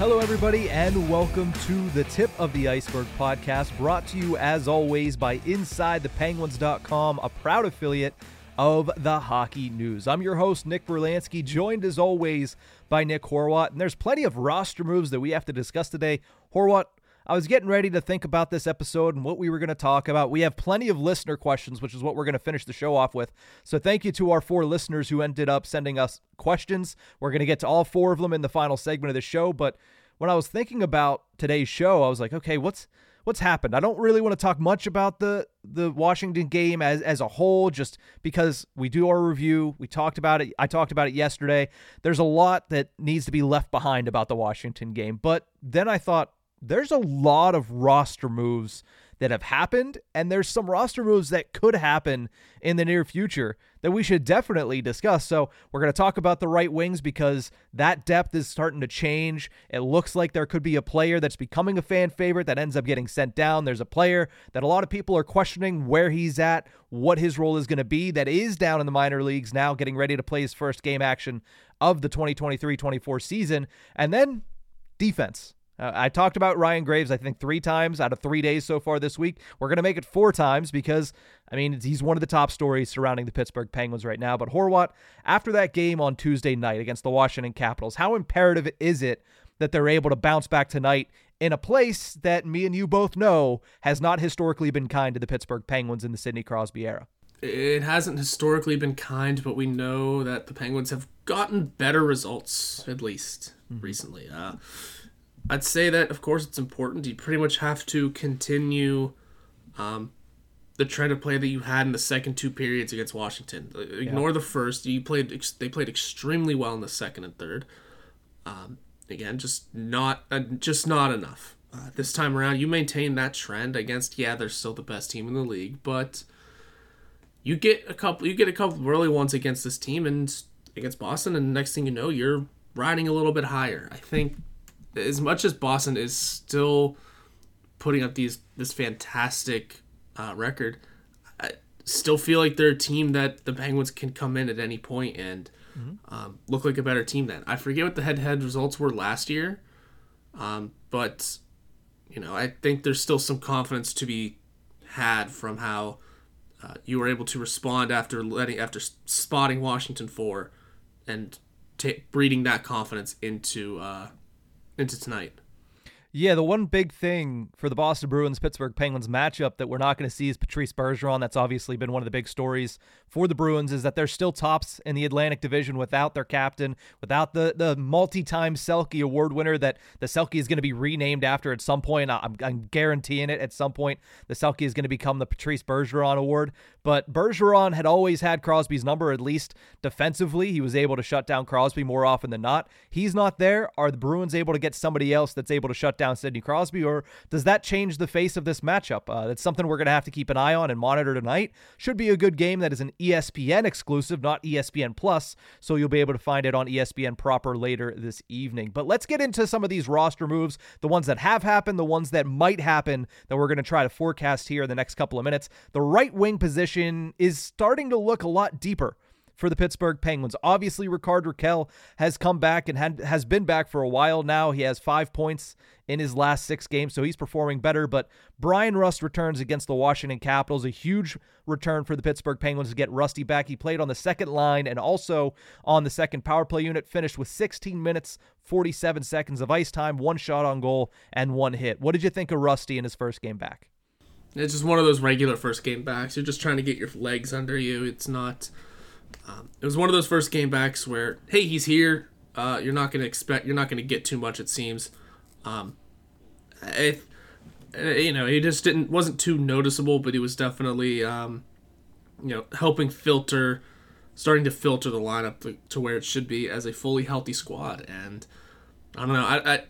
Hello, everybody, and welcome to the Tip of the Ice-Burgh podcast, brought to you as always by InsideThePenguins.com, a proud affiliate of the Hockey News. I'm your host, Nick Brlansky, joined as always by Nick Horwat, and there's plenty of roster moves that we have to discuss today. Horwat, I was getting ready to think about this episode and what we were going to talk about. We have plenty of listener questions, which is what we're going to finish the show off with. So thank you to our four listeners who ended up sending us questions. We're going to get to all four of them in the final segment of the show. But when I was thinking about today's show, I was like, okay, what's what's happened? I don't really want to talk much about the the Washington game as as a whole, just because we do our review. We talked about it. I talked about it yesterday. There's a lot that needs to be left behind about the Washington game. But then I thought, there's a lot of roster moves that have happened, and there's some roster moves that could happen in the near future that we should definitely discuss. So, we're going to talk about the right wings because that depth is starting to change. It looks like there could be a player that's becoming a fan favorite that ends up getting sent down. There's a player that a lot of people are questioning where he's at, what his role is going to be, that is down in the minor leagues now, getting ready to play his first game action of the 2023 24 season. And then defense. Uh, I talked about Ryan Graves, I think, three times out of three days so far this week. We're going to make it four times because, I mean, he's one of the top stories surrounding the Pittsburgh Penguins right now. But Horwat, after that game on Tuesday night against the Washington Capitals, how imperative is it that they're able to bounce back tonight in a place that me and you both know has not historically been kind to the Pittsburgh Penguins in the Sidney Crosby era? It hasn't historically been kind, but we know that the Penguins have gotten better results, at least mm-hmm. recently. Uh, I'd say that, of course, it's important. You pretty much have to continue um, the trend of play that you had in the second two periods against Washington. Uh, ignore yeah. the first. You played. They played extremely well in the second and third. Um, again, just not uh, just not enough. Uh, this time around, you maintain that trend against. Yeah, they're still the best team in the league, but you get a couple. You get a couple early ones against this team and against Boston, and next thing you know, you're riding a little bit higher. I think as much as Boston is still putting up these this fantastic uh, record, I still feel like they're a team that the Penguins can come in at any point and mm-hmm. um, look like a better team. Then I forget what the head-to-head results were last year, um, but you know I think there's still some confidence to be had from how uh, you were able to respond after letting after spotting Washington four and t- breeding that confidence into uh, into tonight. Yeah, the one big thing for the Boston Bruins Pittsburgh Penguins matchup that we're not going to see is Patrice Bergeron. That's obviously been one of the big stories for the Bruins is that they're still tops in the Atlantic Division without their captain, without the the multi-time Selke Award winner that the Selke is going to be renamed after at some point. I'm, I'm guaranteeing it at some point. The Selke is going to become the Patrice Bergeron Award. But Bergeron had always had Crosby's number, at least defensively. He was able to shut down Crosby more often than not. He's not there. Are the Bruins able to get somebody else that's able to shut down Sidney Crosby, or does that change the face of this matchup? Uh, that's something we're going to have to keep an eye on and monitor tonight. Should be a good game that is an ESPN exclusive, not ESPN Plus, so you'll be able to find it on ESPN proper later this evening. But let's get into some of these roster moves, the ones that have happened, the ones that might happen that we're going to try to forecast here in the next couple of minutes. The right wing position is starting to look a lot deeper for the Pittsburgh Penguins. Obviously, Rickard Rakell has come back and had, has been back for a while now. He has five points in his last six games, so he's performing better. But Bryan Rust returns against the Washington Capitals, a huge return for the Pittsburgh Penguins to get Rusty back. He played on the second line and also on the second power play unit, finished with 16 minutes, 47 seconds of ice time, one shot on goal, and one hit. What did you think of Rusty in his first game back? It's just one of those regular first game backs. You're just trying to get your legs under you. It's not um, it was one of those first game backs where, hey, he's here. Uh, you're not going to expect, you're not going to get too much, it seems. Um, it, you know, he just didn't, wasn't too noticeable, but he was definitely, um, you know, helping filter, starting to filter the lineup to, to, where it should be as a fully healthy squad. And I don't know, I, I,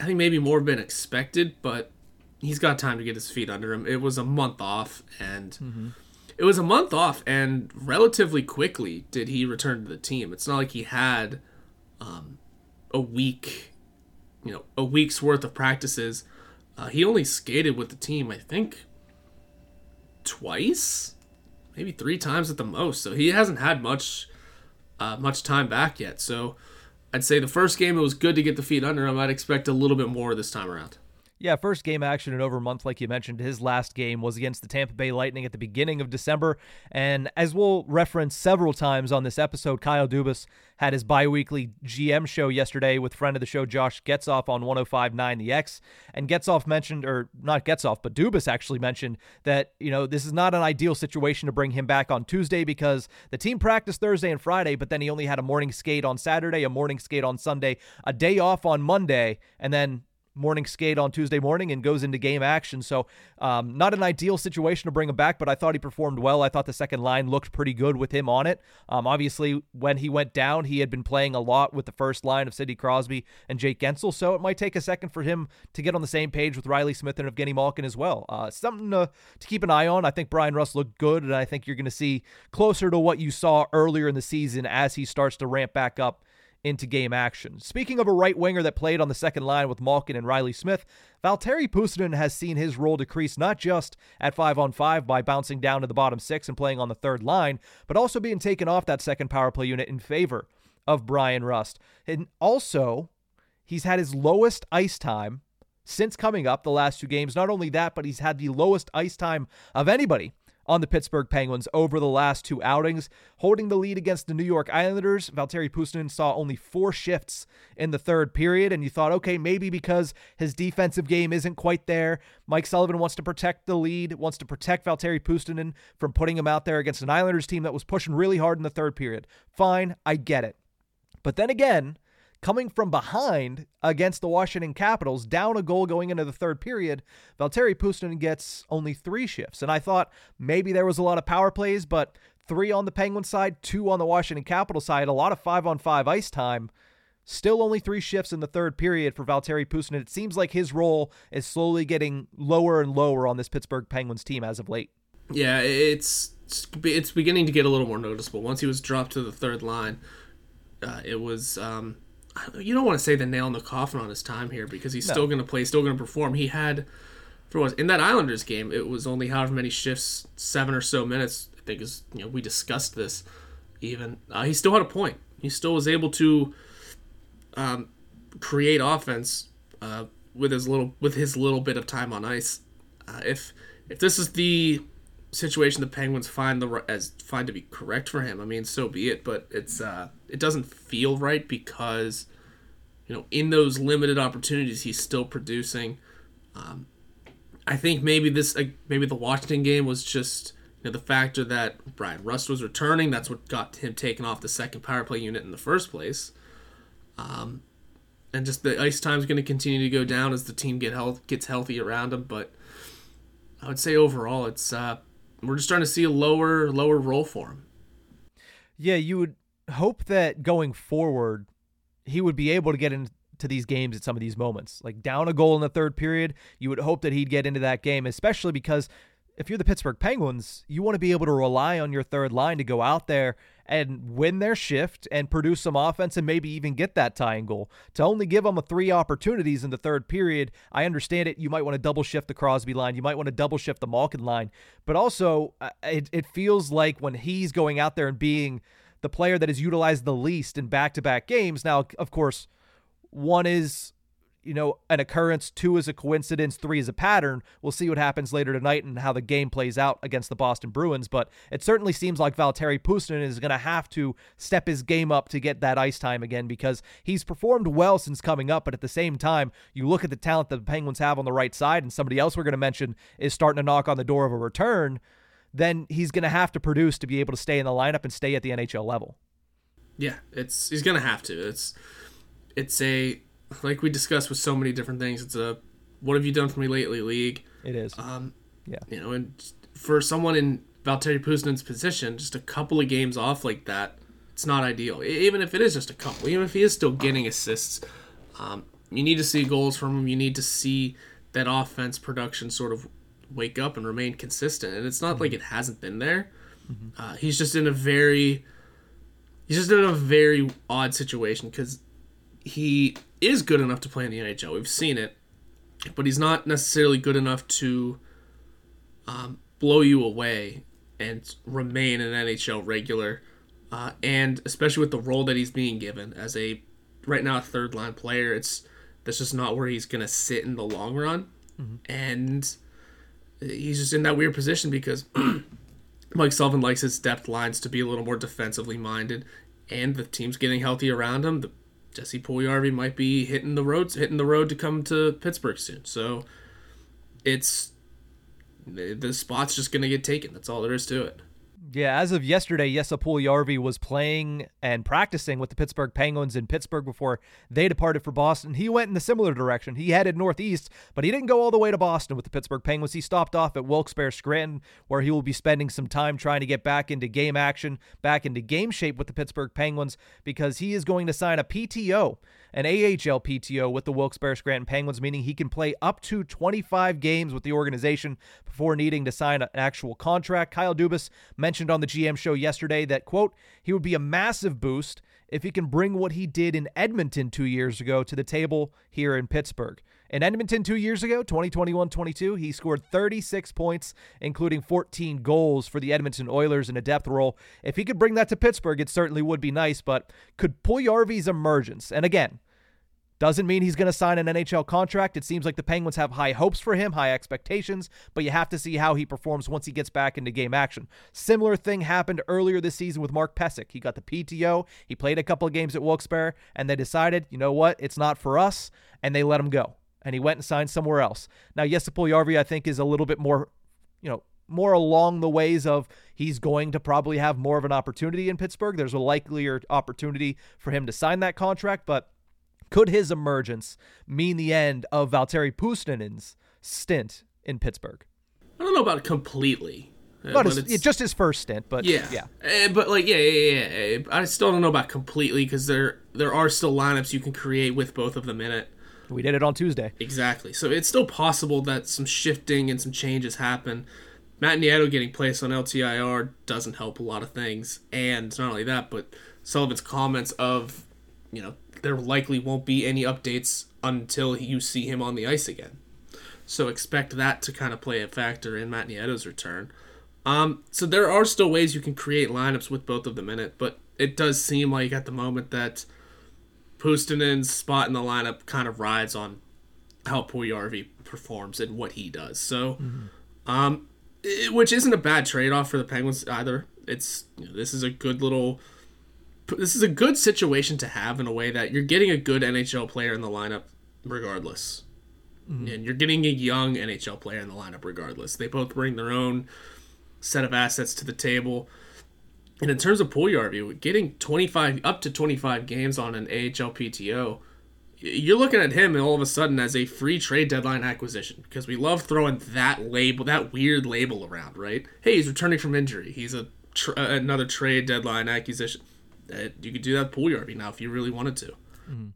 I think maybe more been expected, but he's got time to get his feet under him. It was a month off, and. Mm-hmm it was a month off, and relatively quickly did he return to the team. It's not like he had um, a week, you know, a week's worth of practices. Uh, he only skated with the team, I think, twice, maybe three times at the most. So he hasn't had much, uh, much time back yet. So I'd say the first game it was good to get the feet under him. I'd expect a little bit more this time around. Yeah, first game action in over a month, like you mentioned. His last game was against the Tampa Bay Lightning at the beginning of December. And as we'll reference several times on this episode, Kyle Dubas had his bi weekly GM show yesterday with friend of the show, Josh Getzoff, on 1059 The X. And Getzoff mentioned, or not Getzoff, but Dubas actually mentioned that, you know, this is not an ideal situation to bring him back on Tuesday because the team practiced Thursday and Friday, but then he only had a morning skate on Saturday, a morning skate on Sunday, a day off on Monday, and then morning skate on Tuesday morning and goes into game action. So, um, not an ideal situation to bring him back, but I thought he performed well. I thought the second line looked pretty good with him on it. Um, obviously, when he went down, he had been playing a lot with the first line of Sidney Crosby and Jake Guentzel. So, it might take a second for him to get on the same page with Riley Smith and Evgeny Malkin as well. Uh, something to, to keep an eye on. I think Bryan Rust looked good, and I think you're going to see closer to what you saw earlier in the season as he starts to ramp back up into game action. Speaking of a right winger that played on the second line with Malkin and Riley Smith, Valtteri Puustinen has seen his role decrease not just at 5 on 5 by bouncing down to the bottom 6 and playing on the third line, but also being taken off that second power play unit in favor of Bryan Rust. And also, he's had his lowest ice time since coming up the last two games. Not only that, but he's had the lowest ice time of anybody on the Pittsburgh Penguins over the last two outings. Holding the lead against the New York Islanders, Valtteri Puustinen saw only four shifts in the third period, and you thought, okay, maybe because his defensive game isn't quite there, Mike Sullivan wants to protect the lead, wants to protect Valtteri Puustinen from putting him out there against an Islanders team that was pushing really hard in the third period. Fine, I get it. But then again, coming from behind against the Washington Capitals, down a goal going into the third period, Valtteri Puustinen gets only three shifts. And I thought maybe there was a lot of power plays, but three on the Penguin side, two on the Washington Capitals side, a lot of five on five ice time. Still only three shifts in the third period for Valtteri Puustinen. It seems like his role is slowly getting lower and lower on this Pittsburgh Penguins team as of late. Yeah, it's it's beginning to get a little more noticeable. Once he was dropped to the third line, uh, it was um, you don't want to say the nail in the coffin on his time here because he's no. still going to play, still going to perform. He had, for was in that Islanders game, it was only however many shifts, seven or so minutes. I think is you know we discussed this. Even uh, he still had a point. He still was able to um, create offense uh, with his little with his little bit of time on ice. Uh, if if this is the situation the Penguins find the as find to be correct for him, I mean, so be it. But it's uh, it doesn't feel right because you know in those limited opportunities he's still producing. Um, I think maybe this uh, maybe the Washington game was just you know the factor that Bryan Rust was returning. That's what got him taken off the second power play unit in the first place. Um, and just the ice time is going to continue to go down as the team get health gets healthy around him. But I would say overall, it's uh, we're just starting to see a lower lower role for him. Yeah, you would hope that going forward, he would be able to get into these games at some of these moments. Like down a goal in the third period, you would hope that he'd get into that game, especially because if you're the Pittsburgh Penguins, you want to be able to rely on your third line to go out there and win their shift and produce some offense and maybe even get that tying goal. To only give them a three opportunities in the third period, I understand it. You might want to double shift the Crosby line. You might want to double shift the Malkin line. But also, uh, it, it feels like when he's going out there and being the player that is utilized the least in back to back games. Now, of course, one is you know, an occurrence, two is a coincidence, three is a pattern. We'll see what happens later tonight and how the game plays out against the Boston Bruins. But it certainly seems like Valtteri Puustinen is going to have to step his game up to get that ice time again because he's performed well since coming up. But at the same time, you look at the talent that the Penguins have on the right side, and somebody else we're going to mention is starting to knock on the door of a return. Then he's going to have to produce to be able to stay in the lineup and stay at the NHL level. Yeah, it's he's going to have to. It's it's a like we discussed with so many different things, it's a what have you done for me lately league. It is. Um, yeah. You know, and for someone in Valtteri Puustinen's position, just a couple of games off like that, it's not ideal. Even if it is just a couple, even if he is still getting assists, um, you need to see goals from him. You need to see that offense production sort of wake up and remain consistent. And it's not mm-hmm. like it hasn't been there. Mm-hmm. Uh, he's just in a very, he's just in a very odd situation because he is good enough to play in the NHL. We've seen it, but he's not necessarily good enough to um, blow you away and remain an NHL regular. Uh, and especially with the role that he's being given as a right now a third line player, it's that's just not where he's gonna sit in the long run. Mm-hmm. And he's just in that weird position because Mike Sullivan likes his depth lines to be a little more defensively minded, and the team's getting healthy around him. The Jesse Puljujarvi might be hitting the roads, hitting the road to come to Pittsburgh soon. So it's the spot's just gonna get taken. That's all there is to it. Yeah, as of yesterday, Jesse Puljujarvi was playing and practicing with the Pittsburgh Penguins in Pittsburgh before they departed for Boston. He went in a similar direction. He headed northeast, but he didn't go all the way to Boston with the Pittsburgh Penguins. He stopped off at Wilkes-Barre Scranton, where he will be spending some time trying to get back into game action, back into game shape with the Pittsburgh Penguins, because he is going to sign a PTO an AHL PTO with the Wilkes-Barre Scranton Penguins, meaning he can play up to 25 games with the organization before needing to sign an actual contract. Kyle Dubas mentioned on the GM show yesterday that, quote, he would be a massive boost if he can bring what he did in Edmonton two years ago to the table here in Pittsburgh. In Edmonton two years ago, 2021 22, he scored 36 points, including 14 goals for the Edmonton Oilers in a depth role. If he could bring that to Pittsburgh, it certainly would be nice, but could Puljujarvi's emergence, and again, doesn't mean he's going to sign an NHL contract. It seems like the Penguins have high hopes for him, high expectations, but you have to see how he performs once he gets back into game action. Similar thing happened earlier this season with Mark Pysyk. He got the PTO, he played a couple of games at Wilkes-Barre, and they decided, you know what, it's not for us, and they let him go and he went and signed somewhere else. Now, Jesse Puljujarvi, I think, is a little bit more, you know, more along the ways of he's going to probably have more of an opportunity in Pittsburgh. There's a likelier opportunity for him to sign that contract, but could his emergence mean the end of Valtteri Puustinen's stint in Pittsburgh? I don't know about completely. Uh, but, it's, it's, just his first stint, but yeah, yeah. Uh, but like, yeah, yeah, yeah, yeah. I still don't know about completely because there there are still lineups you can create with both of them in it. We did it on Tuesday. Exactly. So it's still possible that some shifting and some changes happen. Matt Nieto getting placed on LTIR doesn't help a lot of things. And not only that, but Sullivan's comments of, you know, there likely won't be any updates until you see him on the ice again. So expect that to kind of play a factor in Matt Nieto's return. Um, so there are still ways you can create lineups with both of them in it, but it does seem like at the moment that – Puustinen's spot in the lineup kind of rides on how Puljujarvi performs and what he does. So, mm-hmm. um, it, which isn't a bad trade off for the Penguins either. It's you know, this is a good little, this is a good situation to have in a way that you're getting a good NHL player in the lineup regardless, mm-hmm. and you're getting a young NHL player in the lineup regardless. They both bring their own set of assets to the table. And in terms of Puljujarvi, getting 25 up to 25 games on an AHL PTO, you're looking at him and all of a sudden as a free trade deadline acquisition because we love throwing that label, that weird label around, right? Hey, he's returning from injury. He's a tr- another trade deadline acquisition. Uh, you could do that Puljujarvi now if you really wanted to. Mm-hmm.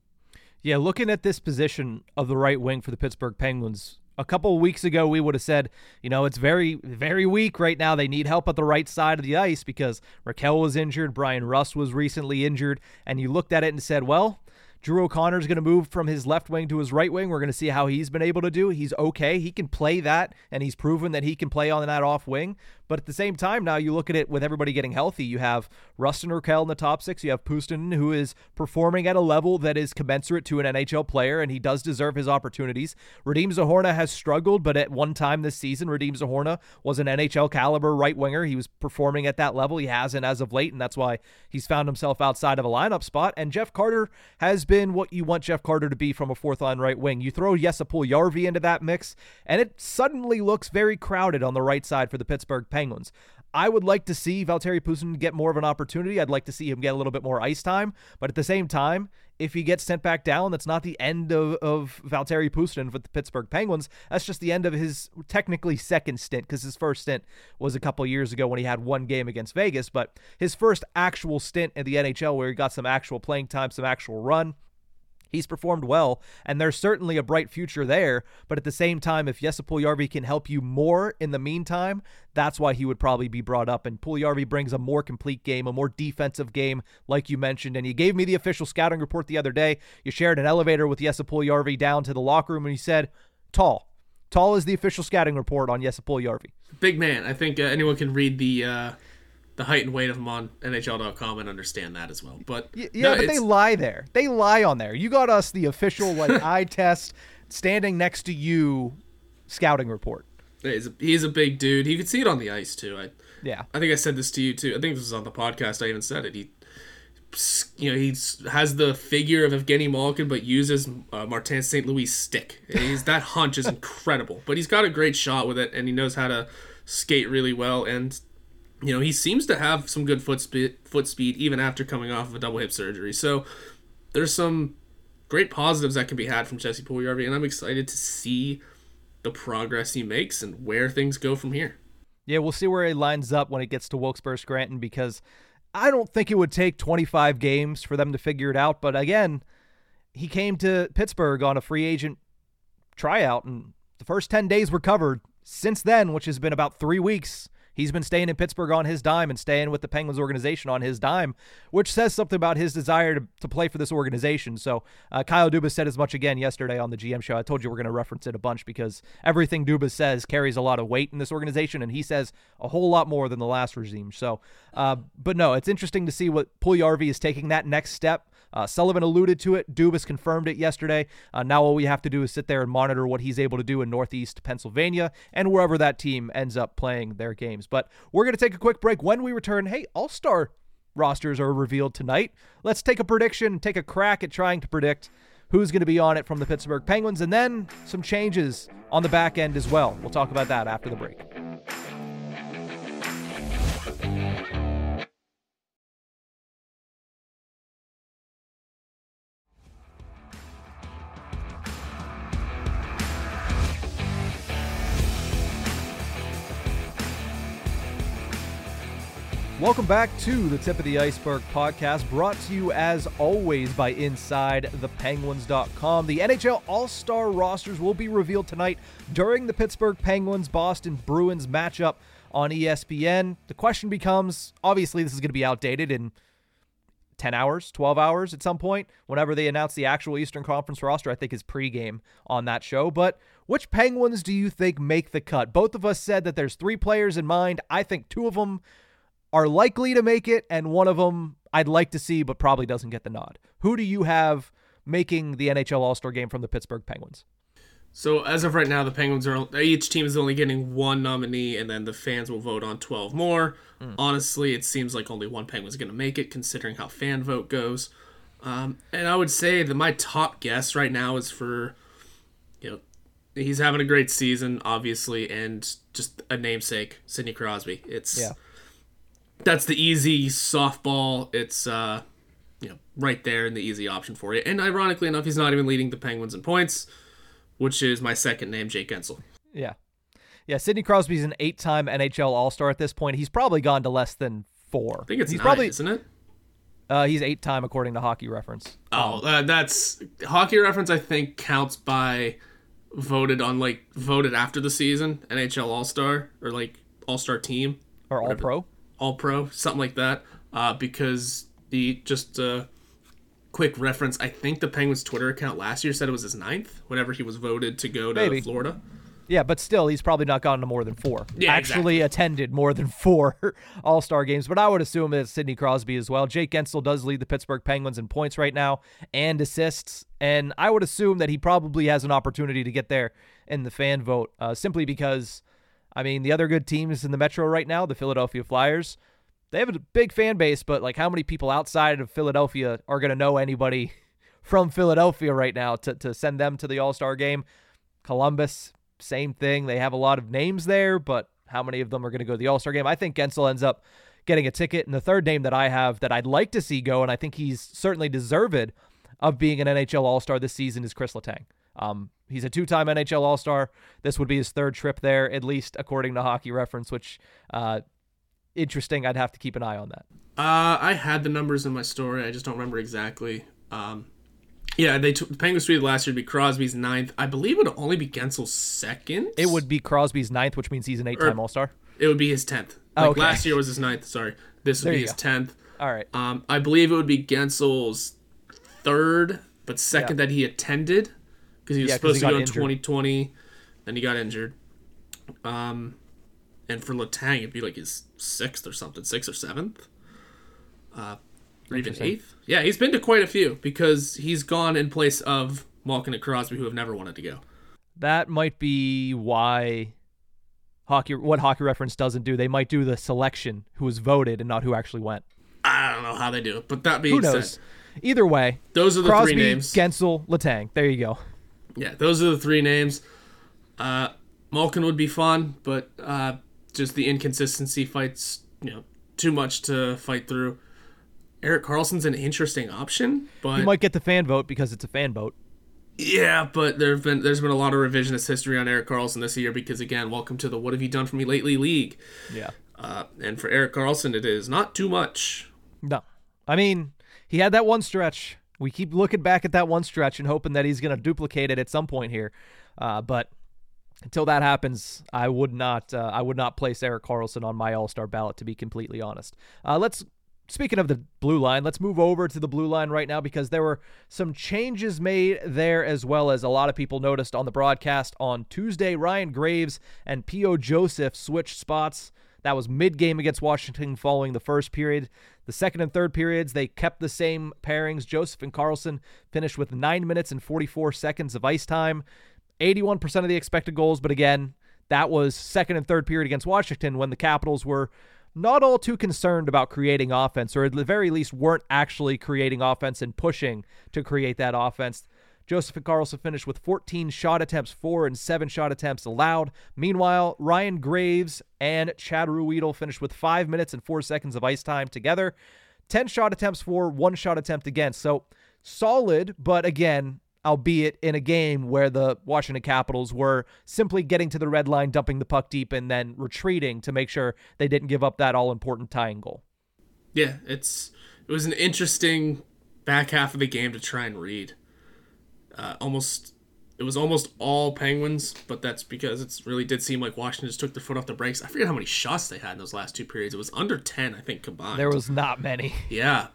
Yeah, looking at this position of the right wing for the Pittsburgh Penguins, a couple weeks ago we would have said, you know, it's very, very weak right now. They need help at the right side of the ice because Rakell was injured, Bryan Rust was recently injured, and you looked at it and said, well, Drew O'Connor is going to move from his left wing to his right wing. We're going to see how he's been able to do. He's okay. He can play that, and he's proven that he can play on that off wing. But at the same time, now you look at it with everybody getting healthy. You have Rustin Rakell in the top six. You have Puustinen, who is performing at a level that is commensurate to an NHL player, and he does deserve his opportunities. Radim Zohorna has struggled, but at one time this season, Radim Zohorna was an NHL caliber right winger. He was performing at that level. He hasn't as of late, and that's why he's found himself outside of a lineup spot. And Jeff Carter has been what you want Jeff Carter to be from a fourth line right wing. You throw Jesse Yarvi into that mix, and it suddenly looks very crowded on the right side for the Pittsburgh Penguins. I would like to see Valtteri Puustinen get more of an opportunity. I'd like to see him get a little bit more ice time. But at the same time, if he gets sent back down, that's not the end of, of Valtteri Puustinen with the Pittsburgh Penguins. That's just the end of his technically second stint because his first stint was a couple years ago when he had one game against Vegas. But his first actual stint in the NHL where he got some actual playing time, some actual run, He's performed well, and there's certainly a bright future there. But at the same time, if Jesse Puljujarvi can help you more in the meantime, that's why he would probably be brought up. And Puljujarvi brings a more complete game, a more defensive game, like you mentioned. And you gave me the official scouting report the other day. You shared an elevator with Jesse Puljujarvi down to the locker room, and he said, "Tall, tall is the official scouting report on Jesse Puljujarvi." Big man. I think uh, anyone can read the. Uh the height and weight of him on NHL.com and understand that as well. But yeah, no, but they lie there. They lie on there. You got us the official like eye test standing next to you scouting report. He's a, he's a big dude. He could see it on the ice too. I yeah. I think I said this to you too. I think this was on the podcast. I even said it. He you know, he has the figure of Evgeny Malkin, but uses uh, Martin St. Louis stick. He's that hunch is incredible, but he's got a great shot with it, and he knows how to skate really well. And you know, he seems to have some good foot speed, foot speed even after coming off of a double hip surgery. So there's some great positives that can be had from Jesse Puljujarvi, and I'm excited to see the progress he makes and where things go from here. Yeah, we'll see where he lines up when it gets to Wilkes-Barre Scranton because I don't think it would take 25 games for them to figure it out. But again, he came to Pittsburgh on a free agent tryout, and the first 10 days were covered. Since then, which has been about three weeks, He's been staying in Pittsburgh on his dime and staying with the Penguins organization on his dime, which says something about his desire to, to play for this organization. So uh, Kyle Dubas said as much again yesterday on the GM show. I told you we're going to reference it a bunch because everything Dubas says carries a lot of weight in this organization, and he says a whole lot more than the last regime. So, uh, but no, it's interesting to see what Puljujarvi is taking that next step. Uh, Sullivan alluded to it. Dubas confirmed it yesterday. Uh, now all we have to do is sit there and monitor what he's able to do in Northeast Pennsylvania and wherever that team ends up playing their games. But we're going to take a quick break. When we return, hey, All Star rosters are revealed tonight. Let's take a prediction, take a crack at trying to predict who's going to be on it from the Pittsburgh Penguins, and then some changes on the back end as well. We'll talk about that after the break. Welcome back to the Tip of the Ice-Burgh podcast, brought to you as always by InsideThePenguins.com. The NHL All Star rosters will be revealed tonight during the Pittsburgh Penguins Boston Bruins matchup on ESPN. The question becomes obviously, this is going to be outdated in 10 hours, 12 hours at some point, whenever they announce the actual Eastern Conference roster, I think is pregame on that show. But which Penguins do you think make the cut? Both of us said that there's three players in mind. I think two of them are likely to make it, and one of them I'd like to see, but probably doesn't get the nod. Who do you have making the NHL All Star game from the Pittsburgh Penguins? So as of right now, the Penguins are each team is only getting one nominee, and then the fans will vote on twelve more. Mm. Honestly, it seems like only one Penguin's going to make it, considering how fan vote goes. Um, and I would say that my top guess right now is for, you know, he's having a great season, obviously, and just a namesake, Sidney Crosby. It's yeah that's the easy softball. It's uh, you know right there in the easy option for you. And ironically enough, he's not even leading the Penguins in points, which is my second name, Jake Guentzel. Yeah, yeah. Sidney Crosby's an eight-time NHL All-Star at this point. He's probably gone to less than four. I think it's he's nine, probably isn't it? Uh, he's eight-time according to Hockey Reference. Oh, um, uh, that's Hockey Reference. I think counts by voted on like voted after the season NHL All Star or like All Star team or All Pro. All Pro, something like that, uh, because the just uh, quick reference, I think the Penguins Twitter account last year said it was his ninth whenever he was voted to go to Maybe. Florida. Yeah, but still, he's probably not gotten to more than four. Yeah, actually exactly. attended more than four All Star games. But I would assume it's Sidney Crosby as well. Jake Guentzel does lead the Pittsburgh Penguins in points right now and assists, and I would assume that he probably has an opportunity to get there in the fan vote, uh, simply because, I mean, the other good teams in the Metro right now, the Philadelphia Flyers, they have a big fan base, but like, how many people outside of Philadelphia are going to know anybody from Philadelphia right now to to send them to the All Star game? Columbus, same thing. They have a lot of names there, but how many of them are going to go to the All Star game? I think Guentzel ends up getting a ticket. And the third name that I have that I'd like to see go, and I think he's certainly deserved of being an NHL All Star this season, is Chris Letang. Um, he's a two time NHL All Star. This would be his third trip there, at least according to Hockey Reference, which, uh, interesting. I'd have to keep an eye on that. Uh, I had the numbers in my story. I just don't remember exactly. Um, yeah, they t- the Penguins tweeted last year to be Crosby's ninth. I believe it would only be Guentzel's second. It would be Crosby's ninth, which means he's an eight time All Star. It would be his tenth. Oh, Like okay. last year was his ninth. Sorry, this would There be his go. tenth. All right. Um, I believe it would be Guentzel's third, but second that he attended because he was Yeah, 'cause he supposed to go in 2020, then he got injured. Um, and for Letang, it'd be like his sixth or something, sixth or seventh, uh, or even eighth. Yeah, he's been to quite a few because he's gone in place of Malkin and Crosby, who have never wanted to go. That might be why hockey what hockey reference doesn't do. They might do the selection who was voted and not who actually went. I don't know how they do it, but that being Who knows? said, Either way, those are the Crosby, three names. Guentzel, Letang. There you go. Yeah, those are the three names. Uh, Malkin would be fun, but uh, just the inconsistency fights, you know, too much to fight through. Erik Karlsson's an interesting option, but You might get the fan vote because it's a fan vote. yeah, but there've been there's been a lot of revisionist history on Erik Karlsson this year because again, welcome to the what have you done for me lately league, Yeah. uh, and for Erik Karlsson, it is not too much. No. I mean, he had that one stretch. We keep looking back at that one stretch and hoping that he's going to duplicate it at some point here. Uh, but until that happens, I would not. Uh, I would not place Erik Karlsson on my All Star ballot. To be completely honest, uh, let's. Speaking of the blue line, let's move over to the blue line right now because there were some changes made there as well as a lot of people noticed on the broadcast on Tuesday. Ryan Graves and P.O. Joseph switched spots. That was mid game against Washington following the first period. The second and third periods, they kept the same pairings. Joseph and Karlsson finished with 9 minutes and 44 seconds of ice time. 81% of the expected goals, but again, that was second and third period against Washington when the Capitals were not all too concerned about creating offense, or at the very least weren't actually creating offense and pushing to create that offense. Joseph and Karlsson finished with 14 shot attempts, four and seven shot attempts allowed. Meanwhile, Ryan Graves and Chad Ruhwedel finished with five minutes and four seconds of ice time together. 10 shot attempts for, one shot attempt against. So solid, but again, albeit in a game where the Washington Capitals were simply getting to the red line, dumping the puck deep, and then retreating to make sure they didn't give up that all important tying goal. Yeah, it's it was an interesting back half of the game to try and read. Uh, almost, it was almost all Penguins, but that's because it's really did seem like Washington just took their foot off the brakes. I forget how many shots they had in those last two periods. It was under ten, I think, combined. There was not many. yeah,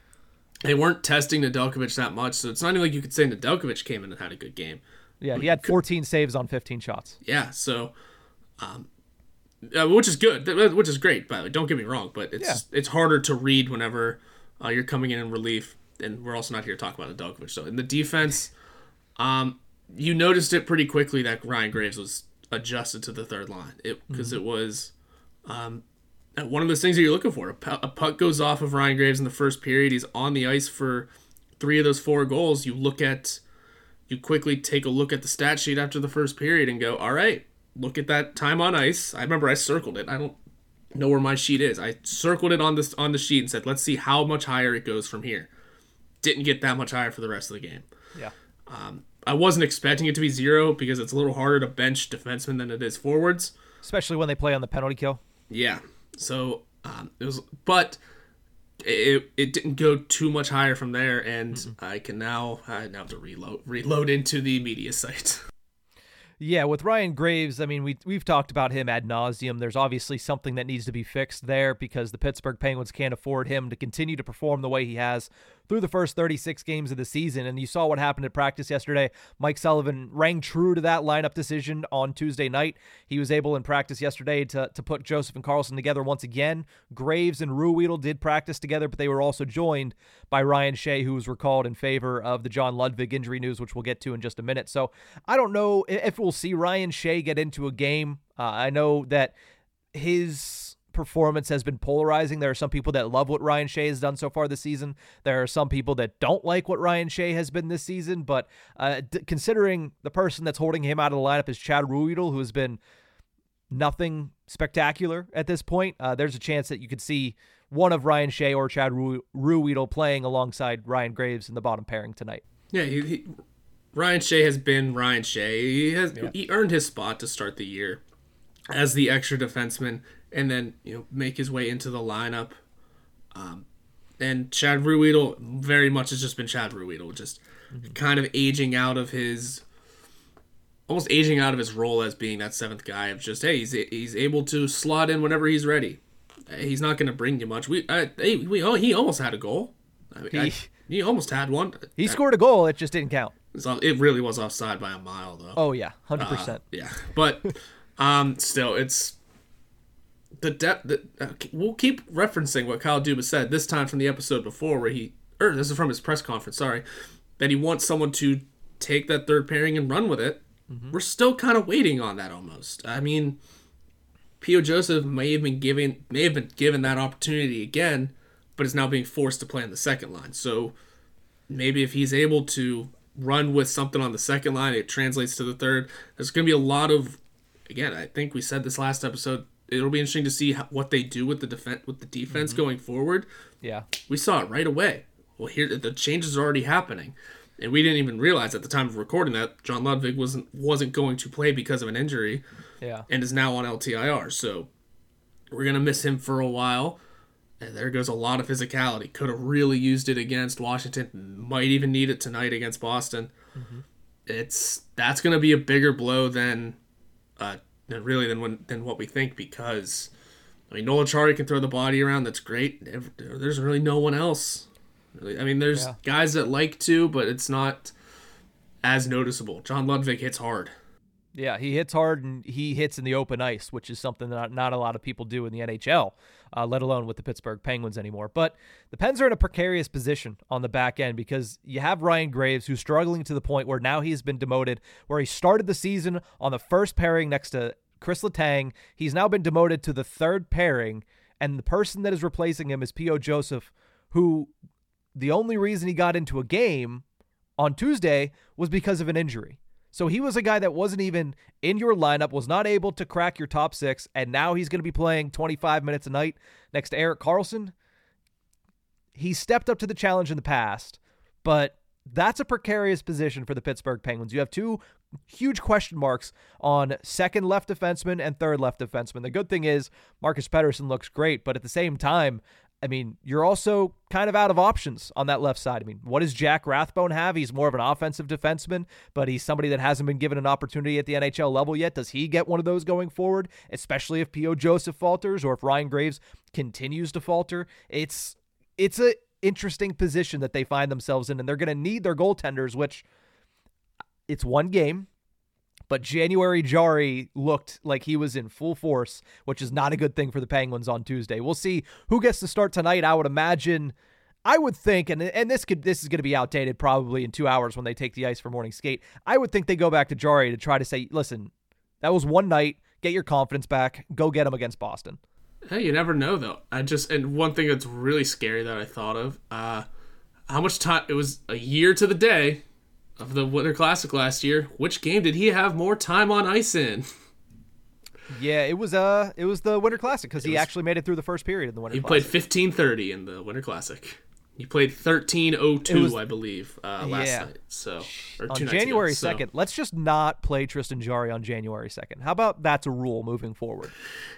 they weren't testing Nedeljkovic that much, so it's not even like you could say Nedeljkovic came in and had a good game. Yeah, he had 14 saves on 15 shots. Yeah, so, um, uh, which is good, which is great. By the way, don't get me wrong, but it's Yeah. it's harder to read whenever uh, you're coming in in relief, and we're also not here to talk about Nedeljkovic. So in the defense, um, you noticed it pretty quickly that Ryan Graves was adjusted to the third line, it because it was. Um, one of those things that you're looking for. A, a puck goes off of Ryan Graves in the first period. He's on the ice for three of those four goals. You look at, you quickly take a look at the stat sheet after the first period and go, all right, look at that time on ice. I remember I circled it. I don't know where my sheet is. I circled it on this on the sheet and said, let's see how much higher it goes from here. Didn't get that much higher for the rest of the game. Yeah. I wasn't expecting it to be zero because it's a little harder to bench defensemen than it is forwards. Especially when they play on the penalty kill. Yeah. So um, it was, but it, it didn't go too much higher from there, and I can now I now have to reload reload into the media site. Yeah, with Ryan Graves, I mean, we we've talked about him ad nauseum. There's obviously something that needs to be fixed there because the Pittsburgh Penguins can't afford him to continue to perform the way he has through the first 36 games of the season. And you saw what happened at practice yesterday. Mike Sullivan rang true to that lineup decision on Tuesday night. He was able in practice yesterday to, to put Joseph and Karlsson together once again. Graves and Ruhwedel did practice together, but they were also joined by Ryan Shea, who was recalled in favor of the John Ludvig injury news, which we'll get to in just a minute. So I don't know if we'll see Ryan Shea get into a game. Uh, I know that his performance has been polarizing. There are some people that love what Ryan Shea has done so far this season. There are some people that don't like what Ryan Shea has been this season. But uh, d- considering the person that's holding him out of the lineup is Chad Ruhwedel, who has been nothing spectacular at this point, uh, there's a chance that you could see one of Ryan Shea or Chad Ru- Ruhwedel playing alongside Ryan Graves in the bottom pairing tonight. Yeah, he, he, Ryan Shea has been Ryan Shea. He has yeah. he earned his spot to start the year as the extra defenseman and then you know make his way into the lineup. Um, and Chad Ruhwedel very much has just been Chad Ruhwedel, just mm-hmm. kind of aging out of his, almost aging out of his role as being that seventh guy of just hey he's he's able to slot in whenever he's ready. He's not going to bring you much. We I, we oh he almost had a goal. I mean, he, I, he almost had one. He scored a goal. It just didn't count. It really was offside by a mile though. Oh yeah, hundred uh, percent. Yeah, but um, still it's the depth. uh, we'll keep referencing what Kyle Dubas said this time from the episode before, where he, or this is from his press conference. Sorry, that he wants someone to take that third pairing and run with it. Mm-hmm. We're still kind of waiting on that almost. I mean, P.O. Joseph may have been given may have been given that opportunity again, but is now being forced to play in the second line. So maybe if he's able to run with something on the second line, it translates to the third. There's going to be a lot of, again, I think we said this last episode it'll be interesting to see how, what they do with the defense with the defense mm-hmm. going forward. Yeah, we saw it right away. Well, here the changes are already happening, and we didn't even realize at the time of recording that John Ludvig wasn't wasn't going to play because of an injury. Yeah, and is now on LTIR. So we're gonna miss him for a while. And there goes a lot of physicality. Could have really used it against Washington. Might even need it tonight against Boston. Mm-hmm. It's that's going to be a bigger blow than uh, really than when, than what we think because I mean Noel Acciari can throw the body around. That's great. There's really no one else. I mean, there's yeah. guys that like to, but it's not as noticeable. John Ludvig hits hard. Yeah, he hits hard and he hits in the open ice, which is something that not a lot of people do in the NHL, uh, let alone with the Pittsburgh Penguins anymore. But the Pens are in a precarious position on the back end because you have Ryan Graves, who's struggling to the point where now he's been demoted, where he started the season on the first pairing next to Chris Letang. He's now been demoted to the third pairing, and the person that is replacing him is P.O. Joseph, who the only reason he got into a game on Tuesday was because of an injury. So he was a guy that wasn't even in your lineup, was not able to crack your top six, and now he's going to be playing 25 minutes a night next to Erik Karlsson. He stepped up to the challenge in the past, but that's a precarious position for the Pittsburgh Penguins. You have two huge question marks on second left defenseman and third left defenseman. The good thing is Marcus Pettersson looks great, but at the same time, I mean, you're also kind of out of options on that left side. I mean, what does Jack Rathbone have? He's more of an offensive defenseman, but he's somebody that hasn't been given an opportunity at the NHL level yet. Does he get one of those going forward, especially if P.O. Joseph falters or if Ryan Graves continues to falter? It's it's a interesting position that they find themselves in, and they're going to need their goaltenders, which it's one game. But January Jarry looked like he was in full force, which is not a good thing for the Penguins on Tuesday. We'll see who gets to start tonight. I would imagine, I would think, and and this could this is going to be outdated probably in two hours when they take the ice for morning skate. I would think they go back to Jarry to try to say, listen, that was one night. Get your confidence back. Go get them against Boston. Hey, you never know though. I just and one thing that's really scary that I thought of, uh, how much time it was a year to the day of the Winter Classic last year. Which game did he have more time on ice in? Yeah, it was uh it was the Winter Classic because he was, actually made it through the first period in the Winter. He Classic. played fifteen thirty in the Winter Classic. He played thirteen oh two, I believe, uh, last yeah. night. So on January second, so. let's just not play Tristan Jarry on January second. How about that's a rule moving forward?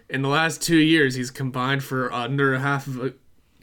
In the last two years, he's combined for under half of a,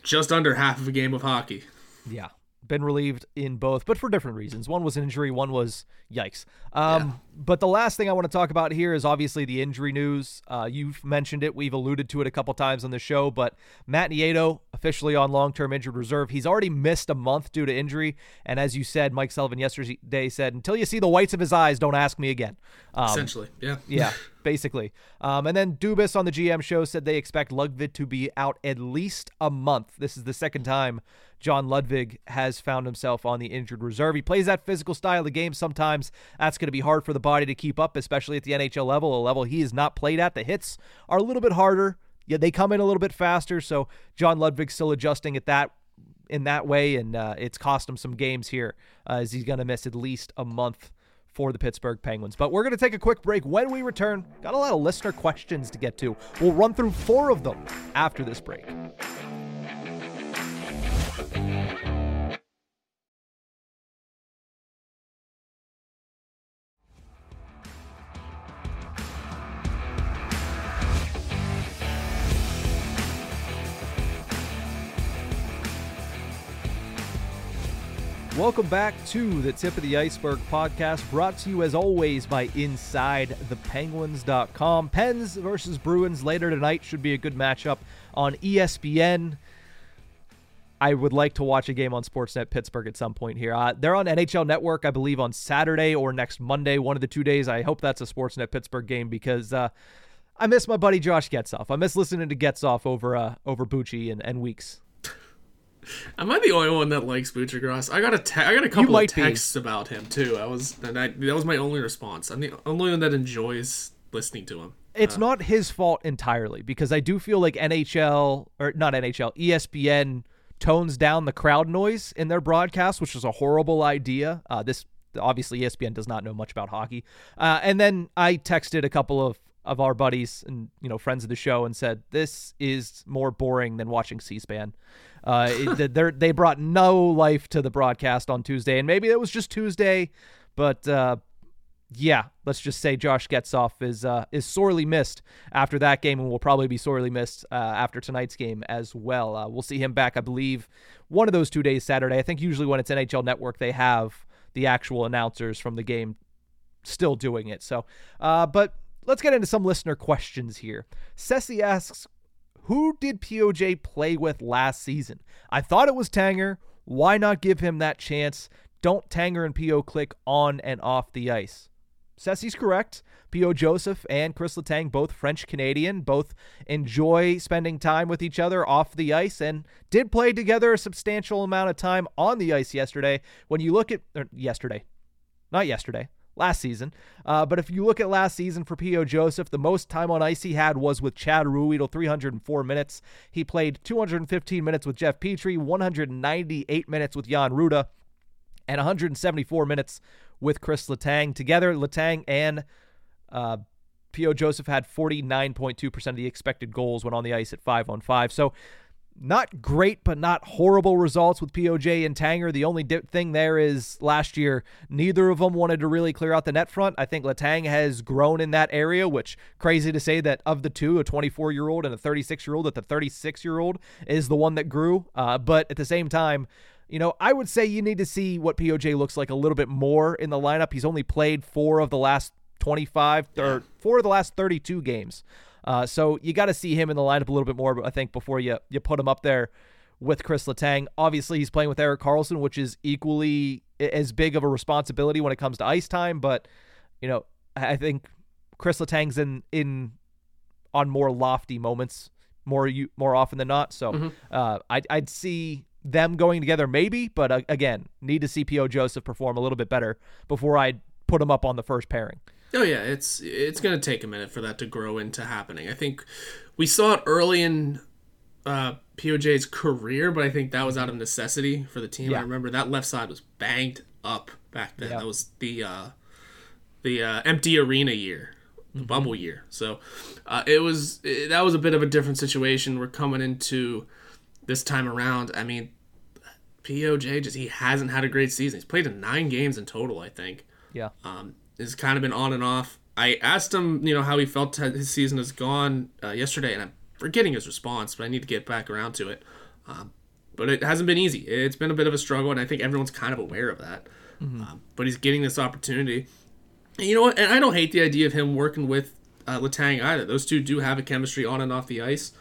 just under half of a game of hockey. Yeah, been relieved in both, but for different reasons. One was an injury, one was yikes. Um, yeah. But the last thing I want to talk about here is obviously the injury news. Uh, you've mentioned it, we've alluded to it a couple times on the show, but Matt Nieto officially on long term injured reserve. He's already missed a month due to injury. And as you said, Mike Sullivan yesterday said, until you see the whites of his eyes, don't ask me again. Um, Essentially, yeah. yeah, basically. Um, and then Dubas on the GM show said they expect Ludvig to be out at least a month. This is the second time John Ludvig has found himself on the injured reserve. He plays that physical style of the game. Sometimes that's going to be hard for the body to keep up, especially at the NHL level, a level he has not played at. The hits are a little bit harder. Yeah, they come in a little bit faster. So John Ludvig's still adjusting at that in that way, and uh, it's cost him some games here uh, as he's going to miss at least a month for the Pittsburgh Penguins. But we're going to take a quick break. When we return, got a lot of listener questions to get to. We'll run through four of them after this break. Welcome back to the Tip of the Ice-Burgh podcast, brought to you as always by InsideThePenguins.com. Pens versus Bruins later tonight should be a good matchup on ESPN. I would like to watch a game on Sportsnet Pittsburgh at some point here. Uh, they're on NHL Network, I believe, on Saturday or next Monday, one of the two days. I hope that's a Sportsnet Pittsburgh game because uh, I miss my buddy Josh Getzoff. I miss listening to Getzoff over uh, over Bucci and, and Weekes. Am I the only one that likes Buccigross? I got a te- I got a couple of texts be. about him too. I was and I that was my only response. I'm the only one that enjoys listening to him. It's uh, not his fault entirely because I do feel like NHL or not NHL, ESPN tones down the crowd noise in their broadcast, which is a horrible idea. Uh, this obviously ESPN does not know much about hockey. Uh, and then I texted a couple of of our buddies and you know friends of the show and said this is more boring than watching C-SPAN. Uh, they brought no life to the broadcast on Tuesday, and maybe it was just Tuesday, but uh, yeah, let's just say Josh Getzoff is uh, is sorely missed after that game, and will probably be sorely missed uh, after tonight's game as well. Uh, we'll see him back, I believe, one of those two days Saturday. I think usually when it's NHL Network, they have the actual announcers from the game still doing it. So, uh, but let's get into some listener questions here. Ceci asks, who did POJ play with last season? I thought it was Tanger. Why not give him that chance? Don't Tanger and PO click on and off the ice? Ceci's correct. P.O. Joseph and Chris Letang, both French Canadian, both enjoy spending time with each other off the ice and did play together a substantial amount of time on the ice yesterday. When you look at, er, yesterday, not yesterday, last season. Uh, but if you look at last season for P.O. Joseph, the most time on ice he had was with Chad Ruhwedel, 304 minutes. He played 215 minutes with Jeff Petry, 198 minutes with Jan Rutta, and 174 minutes with Chris Letang. Together, Letang and uh, P.O. Joseph had 49.2% of the expected goals when on the ice at 5 on 5. So not great, but not horrible results with POJ and Tanger. The only thing there is last year, neither of them wanted to really clear out the net front. I think Letang has grown in that area, which crazy to say that of the two, a 24 year old and a 36 year old, that the 36 year old is the one that grew. Uh, but at the same time, you know, I would say you need to see what POJ looks like a little bit more in the lineup. He's only played four of the last 25 or four of the last 32 games. Uh, so you got to see him in the lineup a little bit more, I think, before you you put him up there with Chris Letang. Obviously, he's playing with Erik Karlsson, which is equally as big of a responsibility when it comes to ice time. But you know, I think Chris Letang's in in on more lofty moments more you more often than not. So mm-hmm. uh, I'd I'd see them going together maybe, but uh, again, need to see P.O. Joseph perform a little bit better before I'd put him up on the first pairing. Oh yeah, it's it's gonna take a minute for that to grow into happening. I think we saw it early in uh, POJ's career, but I think that was out of necessity for the team. Yeah. I remember that left side was banged up back then. Yeah. That was the uh, the uh, empty arena year, the mm-hmm. bubble year. So uh, it was it, that was a bit of a different situation. We're coming into this time around. I mean, POJ just he hasn't had a great season. He's played in nine games in total, I think. Yeah. Um, has kind of been on and off. I asked him, you know, how he felt his season has gone uh, yesterday, and I'm forgetting his response, but I need to get back around to it. Um, but it hasn't been easy. It's been a bit of a struggle, and I think everyone's kind of aware of that. Mm-hmm. Um, but he's getting this opportunity. And you know what? And I don't hate the idea of him working with uh, Letang either. Those two do have a chemistry on and off the ice.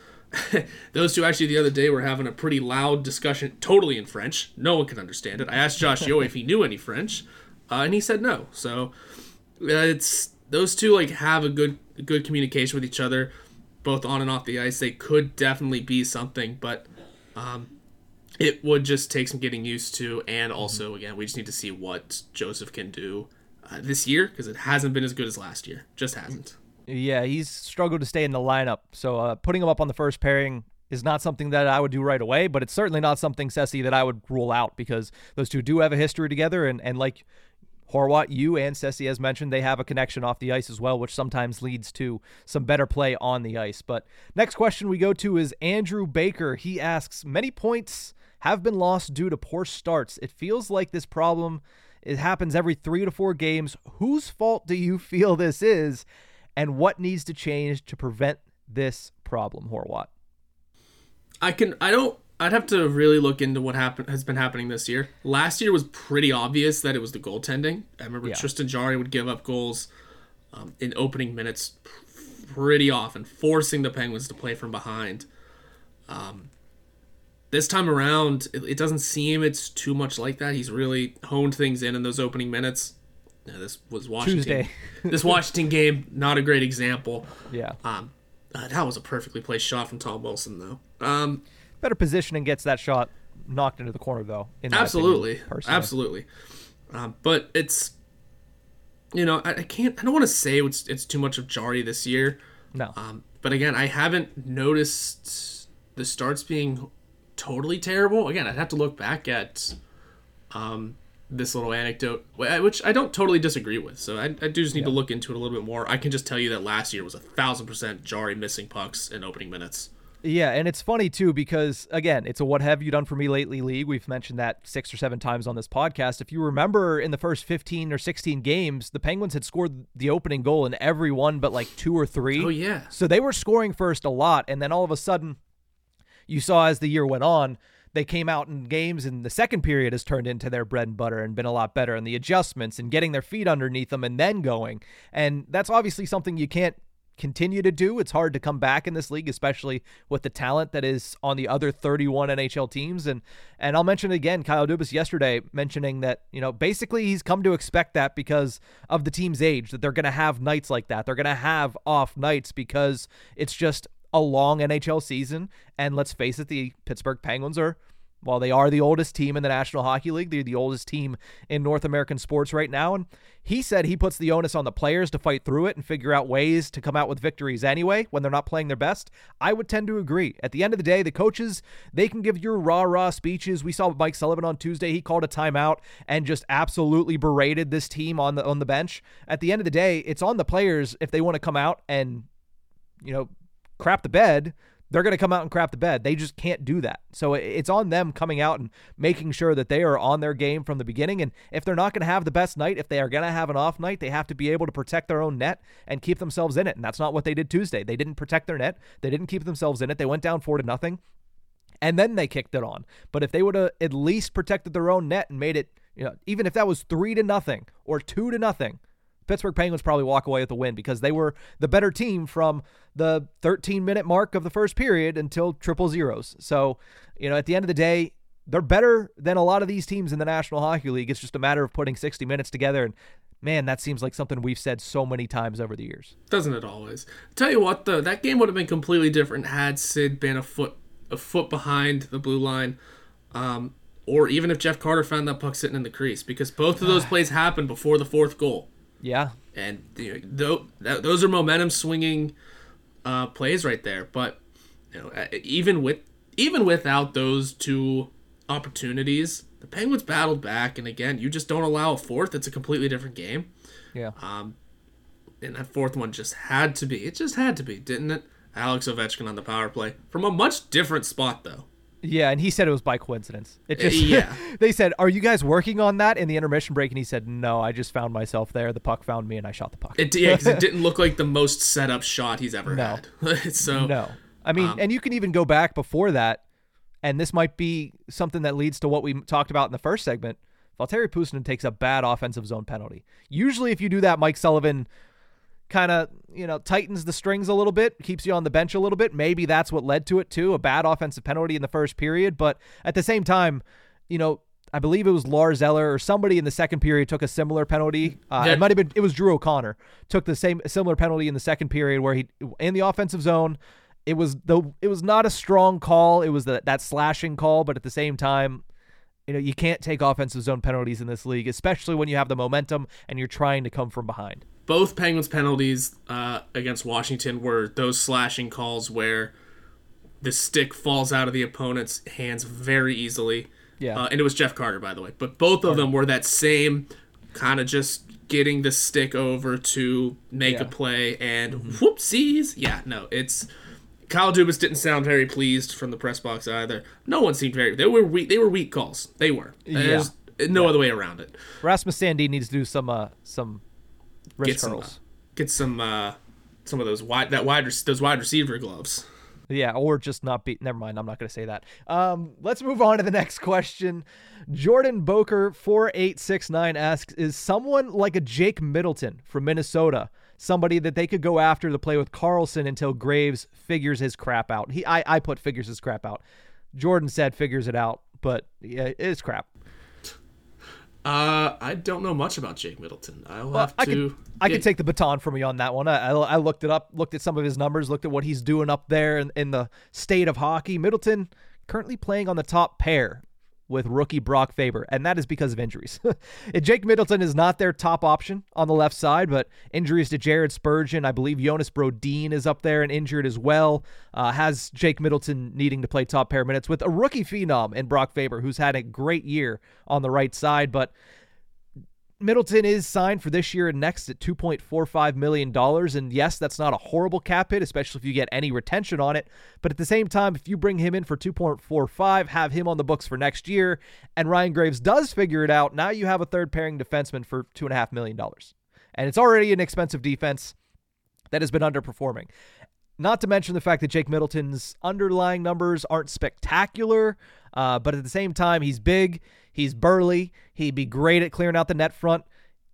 Those two actually the other day were having a pretty loud discussion, totally in French. No one could understand it. I asked Josh Yohe if he knew any French, uh, and he said no. So it's those two like have a good good communication with each other, both on and off the ice. They could definitely be something, but um, it would just take some getting used to. And also, again, we just need to see what Joseph can do uh, this year because it hasn't been as good as last year. Just hasn't. Yeah, he's struggled to stay in the lineup. So uh, putting him up on the first pairing is not something that I would do right away, but it's certainly not something, Ceci, that I would rule out because those two do have a history together. And, and like Horwat, you and Ceci, as mentioned, they have a connection off the ice as well, which sometimes leads to some better play on the ice. But next question we go to is Andrew Baker. He asks Many points have been lost due to poor starts. It feels like this problem. It happens every three to four games. Whose fault do you feel this is? and what needs to change to prevent this problem, Horwat? I can I don't I'd have to really look into what happened has been happening this year. Last year was pretty obvious that it was the goaltending. I remember yeah. Tristan Jarry would give up goals um, in opening minutes pretty often, forcing the Penguins to play from behind. Um, this time around, it, it, doesn't seem it's too much like that. He's really honed things in in those opening minutes this was Washington. This Washington game, not a great example. Yeah. Um, uh, that was a perfectly placed shot from Tom Wilson, though. Um, better positioning gets that shot knocked into the corner, though. absolutely, opinion, absolutely. Um, but it's, you know, I, I, can't. I don't want to say it's it's too much of Jarry this year. No. Um, but again, I haven't noticed the starts being totally terrible. Again, I'd have to look back at um, this little anecdote, which I don't totally disagree with. So I, I do just need yeah. to look into it a little bit more. I can just tell you that last year was a thousand percent Jarry missing pucks in opening minutes. Yeah, and it's funny too because again, it's a what have you done for me lately league. We've mentioned that 6 or 7 times on this podcast. If you remember in the first 15 or 16 games, the Penguins had scored the opening goal in every one but like 2 or 3. Oh yeah. So they were scoring first a lot and then all of a sudden you saw as the year went on, they came out in games and the second period has turned into their bread and butter and been a lot better and the adjustments and getting their feet underneath them and then going. And that's obviously something you can't continue to do. It's hard to come back in this league, especially with the talent that is on the other 31 NHL teams. And and I'll mention again, Kyle Dubas yesterday mentioning that you know basically he's come to expect that because of the team's age that they're going to have nights like that. They're going to have off nights because it's just a long NHL season. And let's face it, the Pittsburgh Penguins are, while they are the oldest team in the National Hockey League, they're the oldest team in North American sports right now. And he said he puts the onus on the players to fight through it and figure out ways to come out with victories anyway when they're not playing their best. I would tend to agree. At the end of the day, the coaches, they can give your rah rah speeches. We saw Mike Sullivan on Tuesday. He called a timeout and just absolutely berated this team on the on the bench. At the end of the day, it's on the players if they want to come out and you know crap the bed, they're going to come out and crap the bed. They just can't do that. So it's on them coming out and making sure that they are on their game from the beginning. And if they're not going to have the best night, if they are going to have an off night, they have to be able to protect their own net and keep themselves in it. And that's not what they did Tuesday. They didn't protect their net. They didn't keep themselves in it. They went down four to nothing, and then they kicked it on. But if they would have at least protected their own net and made it, you know, even if that was three to nothing or two to nothing, Pittsburgh Penguins probably walk away with the win because they were the better team from the 13 minute mark of the first period until triple zeros. So, you know, at the end of the day, they're better than a lot of these teams in the National Hockey League. It's just a matter of putting 60 minutes together. And man, that seems like something we've said so many times over the years. Doesn't it always? Tell you what, though, that game would have been completely different had Sid been a foot a foot behind the blue line. Um, or even if Jeff Carter found that puck sitting in the crease, because both of those plays happened before the fourth goal. Yeah. And you know, those are momentum swinging uh, plays right there. But you know, even with even without those two opportunities, the Penguins battled back. And again, you just don't allow a fourth. It's a completely different game. Yeah. Um, and that fourth one just had to be. It just had to be, didn't it? Alex Ovechkin on the power play from a much different spot, though. Yeah, and he said it was by coincidence. It just yeah. they said, "Are you guys working on that?" in the intermission break, and he said, "No, I just found myself there. The puck found me, and I shot the puck." It, yeah, because it didn't look like the most set up shot he's ever no. had. so no, I mean, um, and you can even go back before that. and this might be something that leads to what we talked about in the first segment. Valtteri Puustinen takes a bad offensive zone penalty. Usually, if you do that, Mike Sullivan kind of you know tightens the strings a little bit, keeps you on the bench a little bit. Maybe that's what led to it too, a bad offensive penalty in the first period. But at the same time, you know, I believe it was Lars Eller or somebody in the second period took a similar penalty. Uh, yeah. It might have been it was Drew O'Connor took the same similar penalty in the second period where he in the offensive zone. It was the it was not a strong call. It was the, that slashing call, but at the same time, you know you can't take offensive zone penalties in this league, especially when you have the momentum and you're trying to come from behind. Both Penguins penalties uh, against Washington were those slashing calls where the stick falls out of the opponent's hands very easily yeah. Uh, and it was Jeff Carter, by the way. But both of them were that same kind of just getting the stick over to make yeah. a play and mm-hmm. whoopsies. Yeah, no, it's Kyle Dubas didn't sound very pleased from the press box either. No one seemed very. They were weak. They were weak calls. They were. There's yeah. no yeah. other way around it. Rasmus Sandin needs to do some uh some wrist get curls. Some, uh, get some uh some of those wide that wide those wide receiver gloves. Yeah, or just not be. Never mind. I'm not going to say that. Um, let's move on to the next question. Jordan Boker four eight six nine asks: Is someone like a Jake Middleton from Minnesota somebody that they could go after to play with Karlsson until Graves figures his crap out? He, I, I put figures his crap out. Jordan said figures it out, but yeah, it's crap. Uh, I don't know much about Jake Middleton. I'll well, have to. I could, I could take the baton from you on that one. I, I, looked it up, looked at some of his numbers, looked at what he's doing up there in, in the state of hockey. Middleton currently playing on the top pair with rookie Brock Faber, and that is because of injuries. Jake Middleton is not their top option on the left side, but injuries to Jared Spurgeon, I believe Jonas Brodin is up there and injured as well, uh, has Jake Middleton needing to play top pair minutes with a rookie phenom in Brock Faber, who's had a great year on the right side, but Middleton is signed for this year and next at $2.45 million. And yes, that's not a horrible cap hit, especially if you get any retention on it. But at the same time, if you bring him in for 2.45, have him on the books for next year, and Ryan Graves does figure it out, now you have a third pairing defenseman for $2.5 million. And it's already an expensive defense that has been underperforming. Not to mention the fact that Jake Middleton's underlying numbers aren't spectacular, uh, but at the same time, he's big. He's burly. He'd be great at clearing out the net front.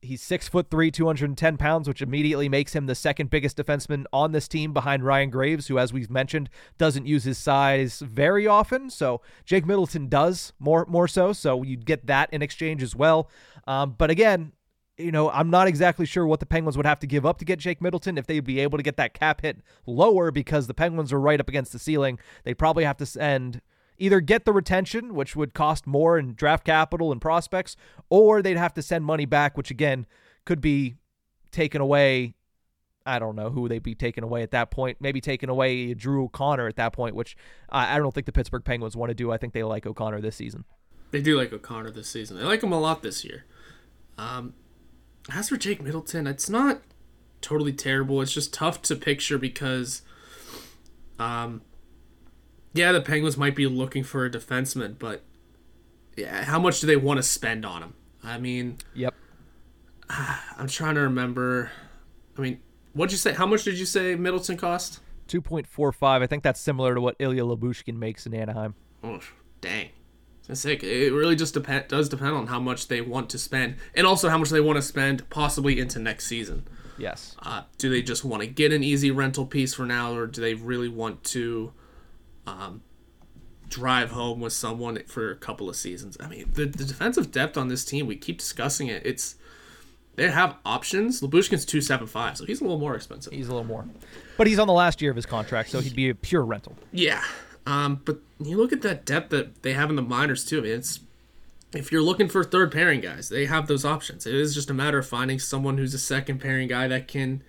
He's six foot three, 210 pounds, which immediately makes him the second biggest defenseman on this team behind Ryan Graves, who, as we've mentioned, doesn't use his size very often. So Jake Middleton does more more so. So you'd get that in exchange as well. Um, but again, you know, I'm not exactly sure what the Penguins would have to give up to get Jake Middleton if they'd be able to get that cap hit lower because the Penguins are right up against the ceiling. They'd probably have to send either get the retention, which would cost more in draft capital and prospects, or they'd have to send money back, which again could be taken away. I don't know who they'd be taken away at that point. Maybe taking away Drew O'Connor at that point, which I don't think the Pittsburgh Penguins want to do. I think they like O'Connor this season. They do like O'Connor this season. They like him a lot this year. Um, as for Jake Middleton, it's not totally terrible. It's just tough to picture because um, yeah, the Penguins might be looking for a defenseman, but yeah, how much do they want to spend on him? I mean, yep. I'm trying to remember. I mean, what'd you say? How much did you say Middleton cost? Two point four five. I think that's similar to what Ilya Lyubushkin makes in Anaheim. Oh, dang. It's sick. It really just depend does depend on how much they want to spend, and also how much they want to spend possibly into next season. Yes. Uh, do they just want to get an easy rental piece for now, or do they really want to? um, drive home with someone for a couple of seasons. I mean, the, the defensive depth on this team, we keep discussing it. It's they have options. Lyubushkin's two seven five, so he's a little more expensive. He's a little more, but he's on the last year of his contract, so he'd be a pure rental. Yeah, um, but you look at that depth that they have in the minors too. I mean, it's if you're looking for third pairing guys, they have those options. It is just a matter of finding someone who's a second pairing guy that can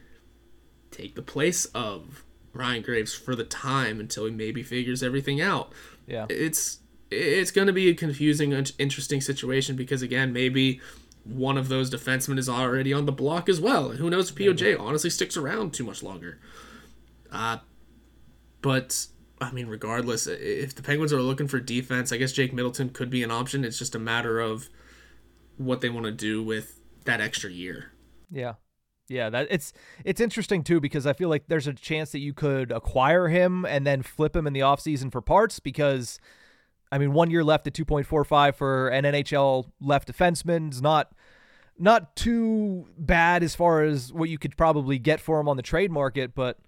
take the place of Ryan Graves for the time until he maybe figures everything out. Yeah. It's it's going to be a confusing interesting situation because again, maybe one of those defensemen is already on the block as well. Who knows if POJ honestly sticks around too much longer. Uh but I mean, regardless, if the Penguins are looking for defense, I guess Jake Middleton could be an option. It's just a matter of what they want to do with that extra year. Yeah. Yeah, that it's it's interesting too because I feel like there's a chance that you could acquire him and then flip him in the offseason for parts because I mean, one year left at 2.45 for an NHL left defenseman is not not too bad as far as what you could probably get for him on the trade market, but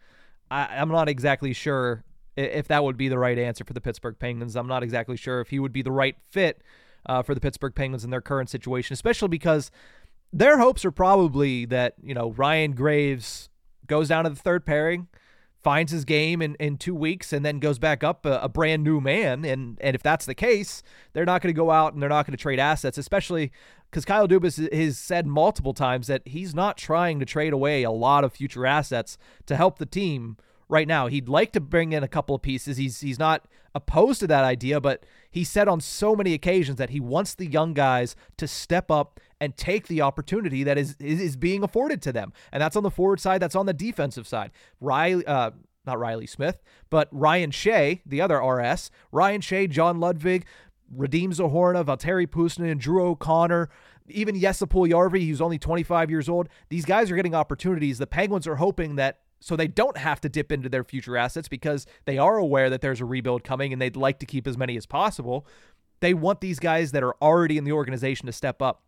I, I'm not exactly sure if that would be the right answer for the Pittsburgh Penguins. I'm not exactly sure if he would be the right fit uh, for the Pittsburgh Penguins in their current situation, especially because their hopes are probably that you know Ryan Graves goes down to the third pairing, finds his game in, in two weeks, and then goes back up a, a brand new man. And and if that's the case, they're not going to go out and they're not going to trade assets, especially because Kyle Dubas has said multiple times that he's not trying to trade away a lot of future assets to help the team right now. He'd like to bring in a couple of pieces. He's he's not opposed to that idea, but he said on so many occasions that he wants the young guys to step up and take the opportunity that is is being afforded to them. And that's on the forward side, that's on the defensive side. Riley uh not Reilly Smith, but Ryan Shea, the other RS, Ryan Shea, John Ludvig, Radim Zohorna, Valtteri Puustinen, Drew O'Connor, even Jesse Yarvi, who's only 25 years old. These guys are getting opportunities. The Penguins are hoping that so they don't have to dip into their future assets because they are aware that there's a rebuild coming and they'd like to keep as many as possible. They want these guys that are already in the organization to step up.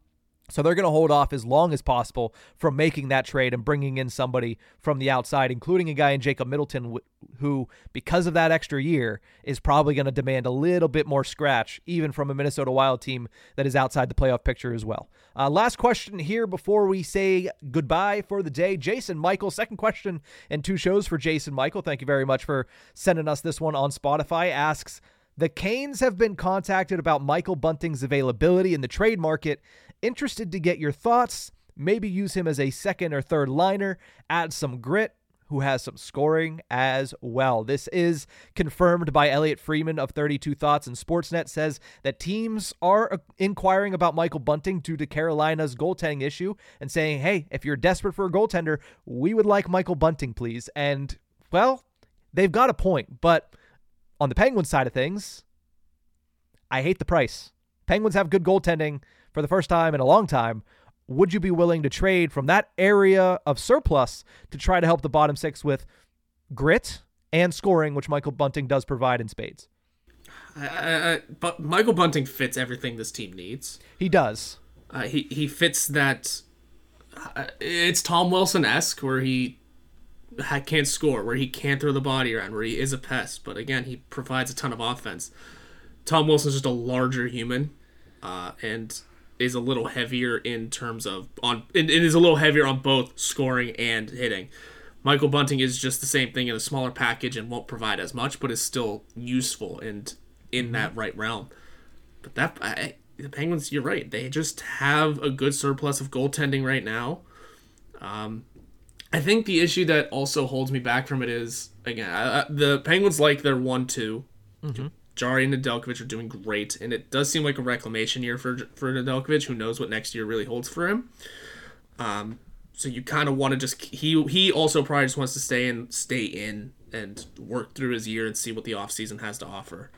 So they're going to hold off as long as possible from making that trade and bringing in somebody from the outside, including a guy in Jacob Middleton, who, because of that extra year, is probably going to demand a little bit more scratch, even from a Minnesota Wild team that is outside the playoff picture as well. Uh, last question here before we say goodbye for the day. Jason Michael, second question and two shows for Jason Michael. Thank you very much for sending us this one on Spotify. Asks, the Canes have been contacted about Michael Bunting's availability in the trade market Interested to get your thoughts. Maybe use him as a second or third liner, add some grit, who has some scoring as well. This is confirmed by Elliotte Friedman of 32 Thoughts and Sportsnet says that teams are inquiring about Michael Bunting due to Carolina's goaltending issue and saying, "Hey, if you're desperate for a goaltender, we would like Michael Bunting, please." And well, they've got a point, but on the Penguins side of things, I hate the price. Penguins have good goaltending for the first time in a long time, would you be willing to trade from that area of surplus to try to help the bottom six with grit and scoring, which Michael Bunting does provide in spades? but Michael Bunting fits everything this team needs. He does. Uh, he he fits that. Uh, it's Tom Wilson esque, where he can't score, where he can't throw the body around, where he is a pest. But again, he provides a ton of offense. Tom Wilson's just a larger human, uh, and is a little heavier in terms of on it is a little heavier on both scoring and hitting. Michael Bunting is just the same thing in a smaller package and won't provide as much, but is still useful and in mm-hmm. that right realm. But that I, the Penguins, you're right. They just have a good surplus of goaltending right now. Um, I think the issue that also holds me back from it is again I, I, the Penguins like their one-two. Mm-hmm. Jarry and Nedeljkovic are doing great, and it does seem like a reclamation year for for Nedeljkovic. Who knows what next year really holds for him? Um, so you kind of want to just he he also probably just wants to stay and stay in and work through his year and see what the offseason has to offer.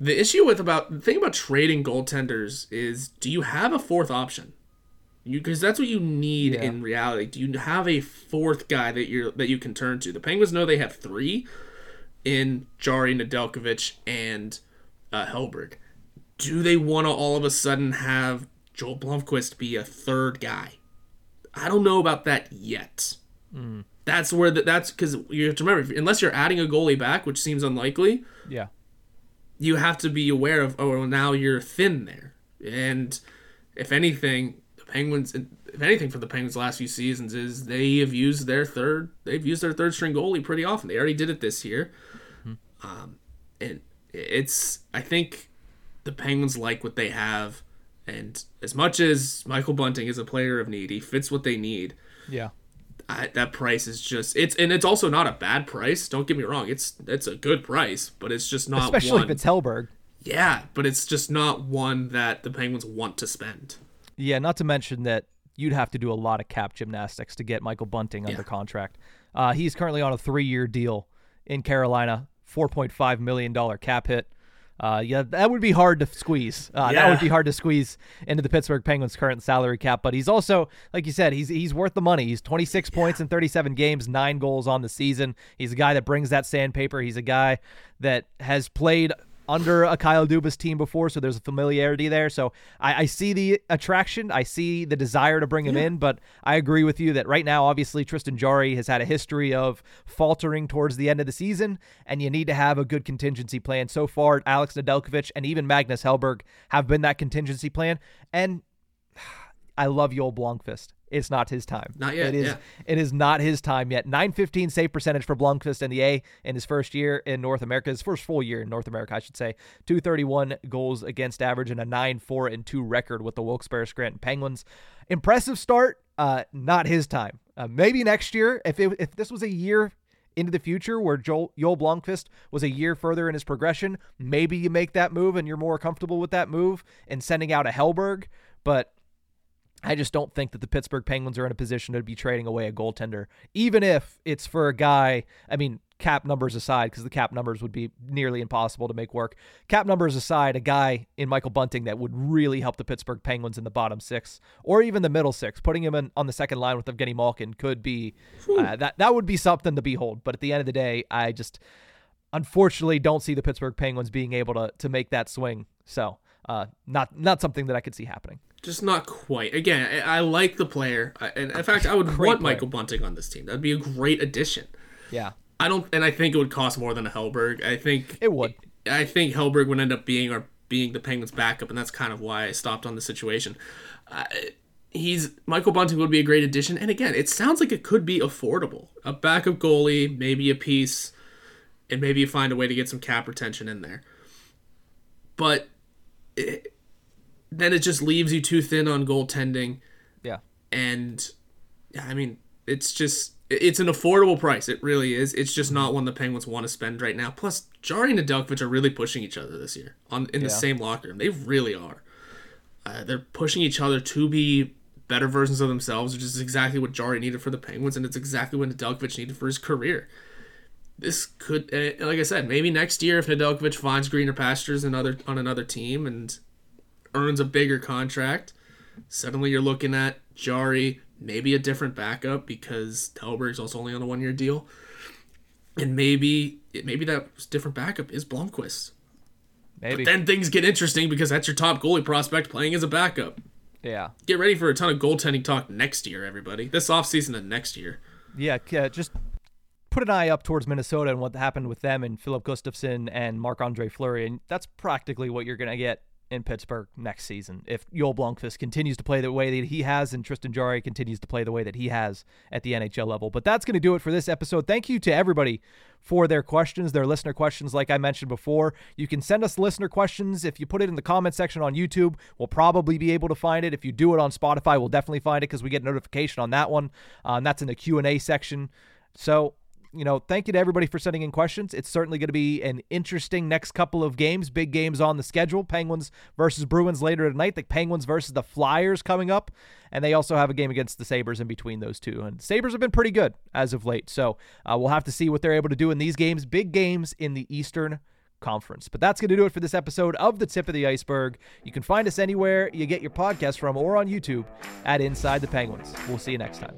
The issue with about the thing about trading goaltenders is do you have a fourth option? You because that's what you need yeah. in reality. Do you have a fourth guy that you're that you can turn to? The Penguins know they have three, in Jarry Nedeljkovic and uh, Hellberg. Do they want to all of a sudden have Joel Blomqvist be a third guy? I don't know about that yet. Mm. That's where the, that's because you have to remember unless you're adding a goalie back, which seems unlikely. Yeah, you have to be aware of oh now you're thin there, and if anything, the Penguins if anything for the Penguins last few seasons is they have used their third they've used their third string goalie pretty often. They already did it this year. Um, and it's I think the Penguins like what they have, and as much as Michael Bunting is a player of need, he fits what they need. Yeah. I, that price is just it's and it's also not a bad price. Don't get me wrong; it's it's a good price, but it's just not especially one, if it's Hellberg. Yeah, but it's just not one that the Penguins want to spend. Yeah, not to mention that you'd have to do a lot of cap gymnastics to get Michael Bunting yeah. under contract. Uh, he's currently on a three-year deal in Carolina $4.5 million cap hit. Uh, yeah, that would be hard to squeeze. Uh, yeah. That would be hard to squeeze into the Pittsburgh Penguins' current salary cap. But he's also, like you said, he's he's worth the money. He's 26 yeah. points in 37 games, nine goals on the season. He's a guy that brings that sandpaper. He's a guy that has played under a Kyle Dubas team before, so there's a familiarity there. So I, I see the attraction, I see the desire to bring him yeah. in, but I agree with you that right now, obviously, Tristan Jarry has had a history of faltering towards the end of the season, and you need to have a good contingency plan. So far, Alex Nedeljkovic and even Magnus Hellberg have been that contingency plan, and I love Joel Blomqvist. It's not his time. Not yet. It is. Yeah. It is not his time yet. Nine fifteen save percentage for Blomqvist in the A in his first year in North America. His first full year in North America, I should say. Two thirty one goals against average and a nine four and two record with the Wilkes-Barre Scranton Penguins. Impressive start. Uh, not his time. Uh, maybe next year. If it, if this was a year into the future where Joel, Joel Blomqvist was a year further in his progression, maybe you make that move and you're more comfortable with that move and sending out a Hellberg. But I just don't think that the Pittsburgh Penguins are in a position to be trading away a goaltender, even if it's for a guy. I mean, cap numbers aside, because the cap numbers would be nearly impossible to make work. Cap numbers aside, a guy in Michael Bunting that would really help the Pittsburgh Penguins in the bottom six or even the middle six, putting him in, on the second line with Evgeny Malkin could be uh, that that would be something to behold. But at the end of the day, I just unfortunately don't see the Pittsburgh Penguins being able to to make that swing. So, uh, not not something that I could see happening just not quite. Again, I, I like the player, I, and in fact, I would great want player. Michael Bunting on this team. That'd be a great addition. Yeah, I don't, and I think it would cost more than a Hellberg. I think it would. I think Hellberg would end up being or being the Penguins' backup, and that's kind of why I stopped on the situation. Uh, he's Michael Bunting would be a great addition, and again, it sounds like it could be affordable. A backup goalie, maybe a piece, and maybe you find a way to get some cap retention in there. But. It, then it just leaves you too thin on goaltending. Yeah. And yeah, I mean, it's just it's an affordable price. It really is. It's just not one the Penguins want to spend right now. Plus, Jarry and Nedeljkovic are really pushing each other this year on in the same locker room. They really are. Uh, they're pushing each other to be better versions of themselves, which is exactly what Jarry needed for the Penguins, and it's exactly what Nedeljkovic needed for his career. This could, uh, like I said, maybe next year if Nedeljkovic finds greener pastures another on another team and earns a bigger contract, suddenly you're looking at Jarry, maybe a different backup because Hellberg's also only on a one year deal. And maybe maybe that different backup is Blomqvist. Maybe. But then things get interesting because that's your top goalie prospect playing as a backup. Yeah. Get ready for a ton of goaltending talk next year, everybody. This offseason and next year. Yeah, just put an eye up towards Minnesota and what happened with them and Filip Gustavsson and Marc Andre Fleury. And that's practically what you're going to get in Pittsburgh next season if Joel Blomqvist continues to play the way that he has and Tristan Jarry continues to play the way that he has at the NHL level. But that's going to do it for this episode. Thank you to everybody for their questions, their listener questions, like I mentioned before. You can send us listener questions. If you put it in the comment section on YouTube, we'll probably be able to find it. If you do it on Spotify, we'll definitely find it because we get notification on that one. Uh, and that's in the Q&A section. So you know, thank you to everybody for sending in questions. It's certainly going to be an interesting next couple of games, big games on the schedule. Penguins versus Bruins later tonight. The Penguins versus the Flyers coming up, and they also have a game against the Sabres in between those two. And Sabres have been pretty good as of late, so uh, we'll have to see what they're able to do in these games. Big games in the Eastern Conference. But that's going to do it for this episode of The Tip of the Ice-Burgh. You can find us anywhere you get your podcast from or on YouTube at Inside the Penguins. We'll see you next time.